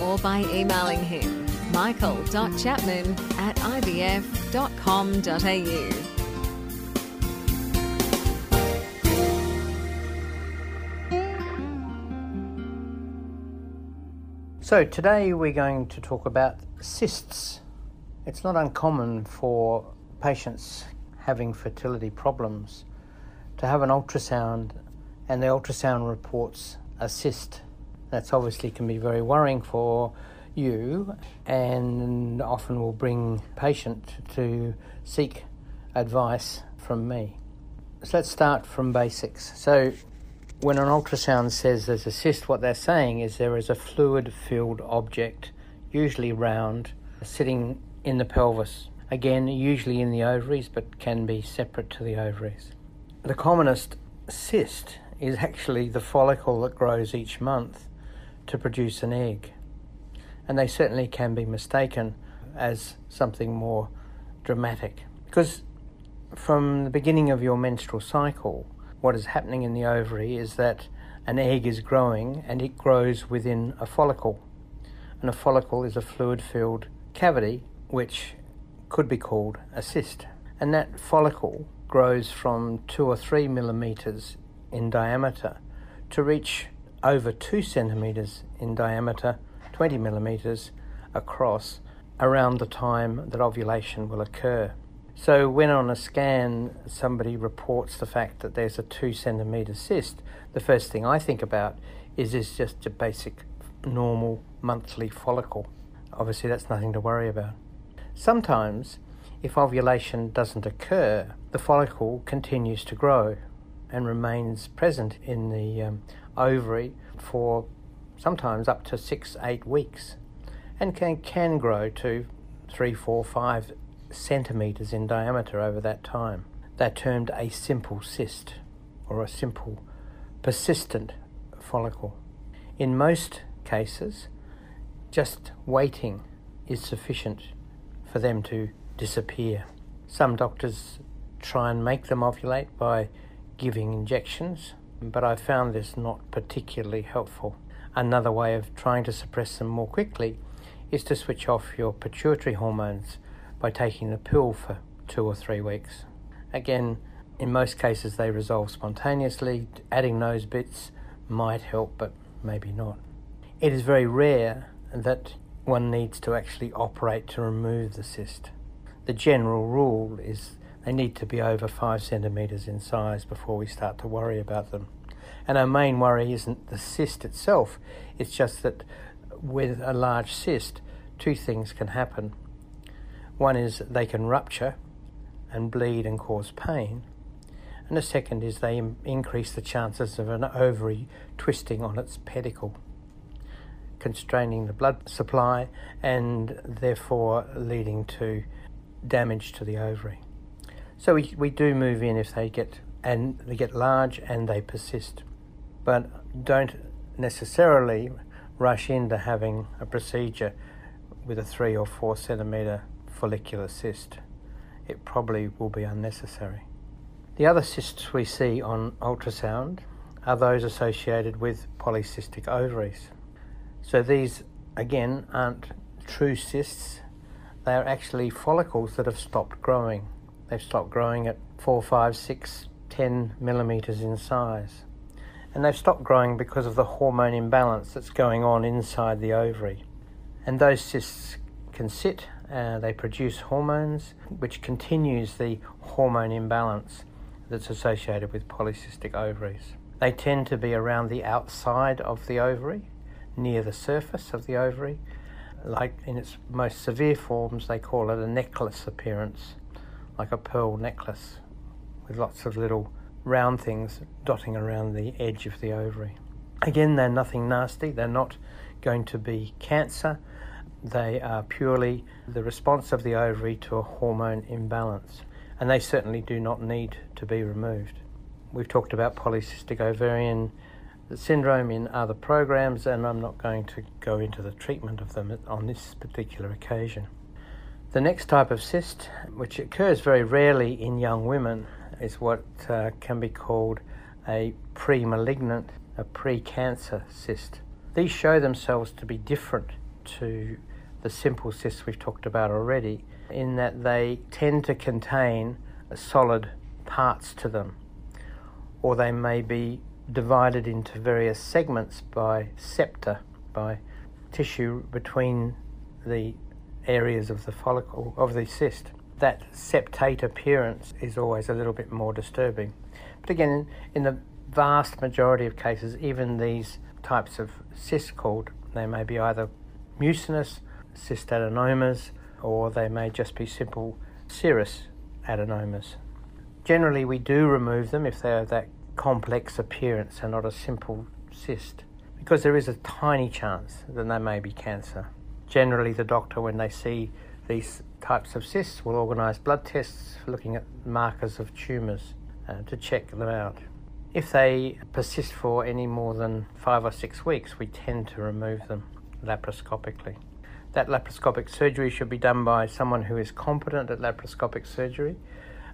or by emailing him michael.chapman at ivf.com.au. So, today we're going to talk about cysts. It's not uncommon for patients having fertility problems to have an ultrasound and the ultrasound reports a cyst. That's obviously can be very worrying for you and often will bring patient to seek advice from me. So let's start from basics. So when an ultrasound says there's a cyst, what they're saying is there is a fluid filled object, usually round, sitting in the pelvis. Again, usually in the ovaries, but can be separate to the ovaries. The commonest cyst is actually the follicle that grows each month to produce an egg. And they certainly can be mistaken as something more dramatic. Because from the beginning of your menstrual cycle, what is happening in the ovary is that an egg is growing and it grows within a follicle. And a follicle is a fluid filled cavity which could be called a cyst. And that follicle grows from two or three millimeters in diameter to reach over two centimeters in diameter, 20 millimeters across, around the time that ovulation will occur. So, when on a scan somebody reports the fact that there's a two centimeter cyst, the first thing I think about is this just a basic normal monthly follicle? Obviously, that's nothing to worry about. Sometimes, if ovulation doesn't occur, the follicle continues to grow and remains present in the um, ovary for sometimes up to six, eight weeks and can, can grow to three, four, five centimetres in diameter over that time. They're termed a simple cyst or a simple persistent follicle. In most cases, just waiting is sufficient for them to disappear. Some doctors try and make them ovulate by giving injections, but I found this not particularly helpful. Another way of trying to suppress them more quickly is to switch off your pituitary hormones by taking the pill for two or three weeks. Again, in most cases they resolve spontaneously. Adding those bits might help, but maybe not. It is very rare that one needs to actually operate to remove the cyst. The general rule is they need to be over five centimetres in size before we start to worry about them. And our main worry isn't the cyst itself, it's just that with a large cyst, two things can happen. One is they can rupture and bleed and cause pain, and the second is they increase the chances of an ovary twisting on its pedicle constraining the blood supply and therefore leading to damage to the ovary. So we, we do move in if they get and they get large and they persist. But don't necessarily rush into having a procedure with a three or four centimeter follicular cyst. It probably will be unnecessary. The other cysts we see on ultrasound are those associated with polycystic ovaries. So these, again, aren't true cysts. They are actually follicles that have stopped growing. They've stopped growing at 4, 5, 6, 10 millimeters in size. And they've stopped growing because of the hormone imbalance that's going on inside the ovary. And those cysts can sit, uh, they produce hormones, which continues the hormone imbalance that's associated with polycystic ovaries. They tend to be around the outside of the ovary, near the surface of the ovary. Like in its most severe forms, they call it a necklace appearance, like a pearl necklace with lots of little round things dotting around the edge of the ovary. Again, they're nothing nasty, they're not going to be cancer. They are purely the response of the ovary to a hormone imbalance, and they certainly do not need to be removed. We've talked about polycystic ovarian syndrome in other programs, and I'm not going to go into the treatment of them on this particular occasion. The next type of cyst, which occurs very rarely in young women, is what uh, can be called a pre malignant, a pre cancer cyst. These show themselves to be different to the simple cysts we've talked about already, in that they tend to contain solid parts to them, or they may be divided into various segments by septa, by tissue between the areas of the follicle of the cyst. That septate appearance is always a little bit more disturbing. But again, in the vast majority of cases, even these types of cysts called, they may be either mucinous, cystadenomas, or they may just be simple serous adenomas. Generally, we do remove them if they are that complex appearance and not a simple cyst, because there is a tiny chance that they may be cancer. Generally, the doctor, when they see these types of cysts, will organise blood tests for looking at markers of tumours uh, to check them out. If they persist for any more than five or six weeks, we tend to remove them laparoscopically. That laparoscopic surgery should be done by someone who is competent at laparoscopic surgery.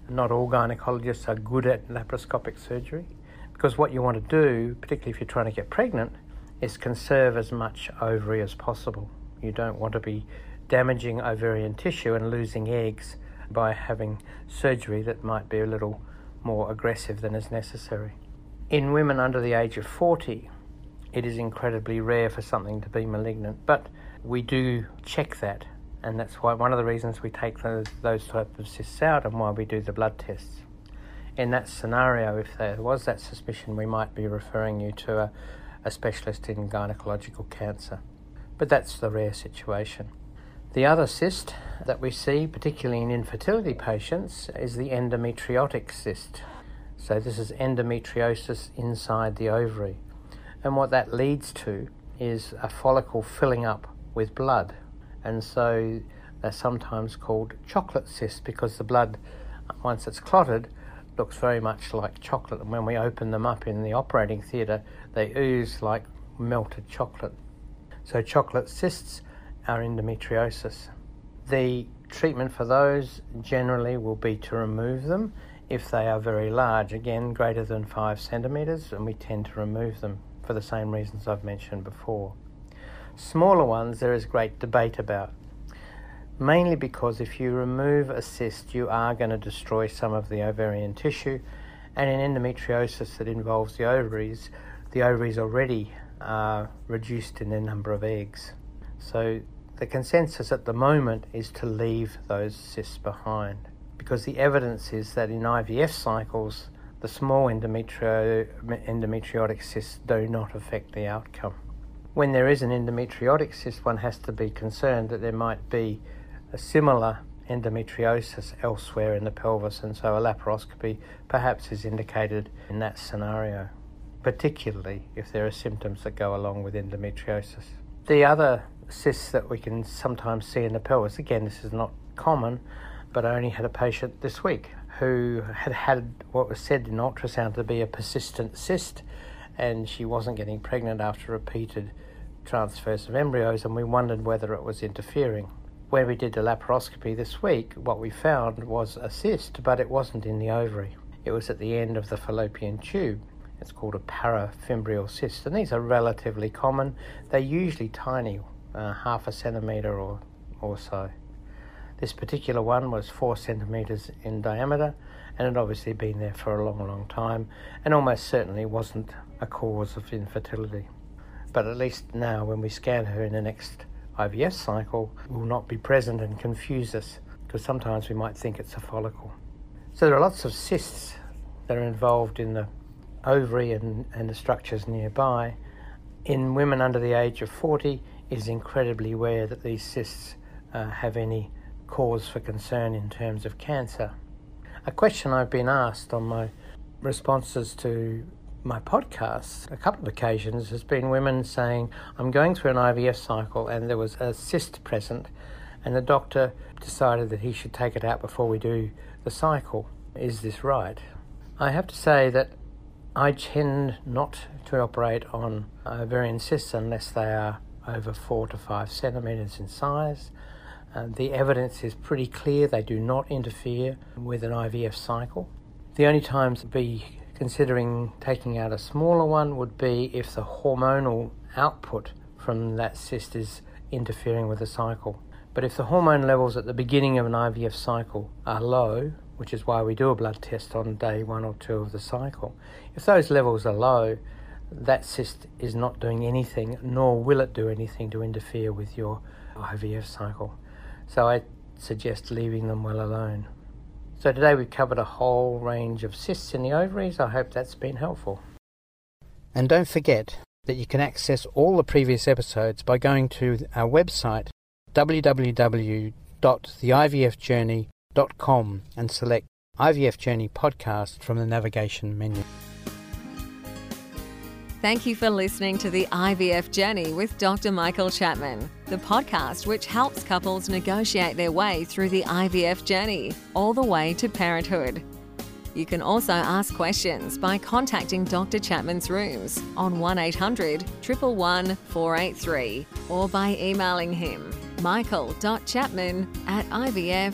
Not all gynecologists are good at laparoscopic surgery because what you want to do, particularly if you're trying to get pregnant, is conserve as much ovary as possible. You don't want to be damaging ovarian tissue and losing eggs by having surgery that might be a little more aggressive than is necessary. In women under the age of 40, it is incredibly rare for something to be malignant, but we do check that, and that's why one of the reasons we take those, those type of cysts out and why we do the blood tests. In that scenario, if there was that suspicion, we might be referring you to a, a specialist in gynecological cancer. But that's the rare situation. The other cyst that we see, particularly in infertility patients, is the endometriotic cyst. So, this is endometriosis inside the ovary. And what that leads to is a follicle filling up with blood. And so they're sometimes called chocolate cysts because the blood, once it's clotted, looks very much like chocolate. And when we open them up in the operating theatre, they ooze like melted chocolate. So, chocolate cysts are endometriosis. The treatment for those generally will be to remove them if they are very large, again, greater than five centimetres, and we tend to remove them for the same reasons I've mentioned before. Smaller ones, there is great debate about. Mainly because if you remove a cyst, you are going to destroy some of the ovarian tissue, and in endometriosis that involves the ovaries, the ovaries already are reduced in their number of eggs. So the consensus at the moment is to leave those cysts behind because the evidence is that in IVF cycles, the small endometrio- endometriotic cysts do not affect the outcome when there is an endometriotic cyst, one has to be concerned that there might be a similar endometriosis elsewhere in the pelvis, and so a laparoscopy perhaps is indicated in that scenario, particularly if there are symptoms that go along with endometriosis. The other cysts that we can sometimes see in the pelvis, again, this is not common, but I only had a patient this week who had had what was said in ultrasound to be a persistent cyst and she wasn't getting pregnant after repeated transfers of embryos, and we wondered whether it was interfering. When we did the laparoscopy this week, what we found was a cyst, but it wasn't in the ovary. It was at the end of the fallopian tube. It's called a parafimbrial cyst, and these are relatively common. They're usually tiny, uh, half a centimetre or, or so. This particular one was four centimetres in diameter and had obviously been there for a long, long time and almost certainly wasn't a cause of infertility. But at least now, when we scan her in the next IVF cycle, will not be present and confuse us because sometimes we might think it's a follicle. So there are lots of cysts that are involved in the ovary and, and the structures nearby. In women under the age of 40, it is incredibly rare that these cysts uh, have any cause for concern in terms of cancer. A question I've been asked on my responses to my podcasts, a couple of occasions, has been women saying, I'm going through an IVF cycle and there was a cyst present, and the doctor decided that he should take it out before we do the cycle. Is this right? I have to say that I tend not to operate on ovarian cysts unless they are over four to five centimetres in size. Uh, the evidence is pretty clear, they do not interfere with an IVF cycle. The only times to be considering taking out a smaller one would be if the hormonal output from that cyst is interfering with the cycle. But if the hormone levels at the beginning of an IVF cycle are low, which is why we do a blood test on day one or two of the cycle, if those levels are low, that cyst is not doing anything, nor will it do anything to interfere with your IVF cycle. So I suggest leaving them well alone. So today we've covered a whole range of cysts in the ovaries. I hope that's been helpful. And don't forget that you can access all the previous episodes by going to our website www.theivfjourney.com and select IVF Journey Podcast from the navigation menu. Thank you for listening to the IVF Journey with Dr. Michael Chapman, the podcast which helps couples negotiate their way through the IVF journey, all the way to parenthood. You can also ask questions by contacting Dr. Chapman's rooms on 1800 111 483 or by emailing him michael.chapman at ivf.com.au.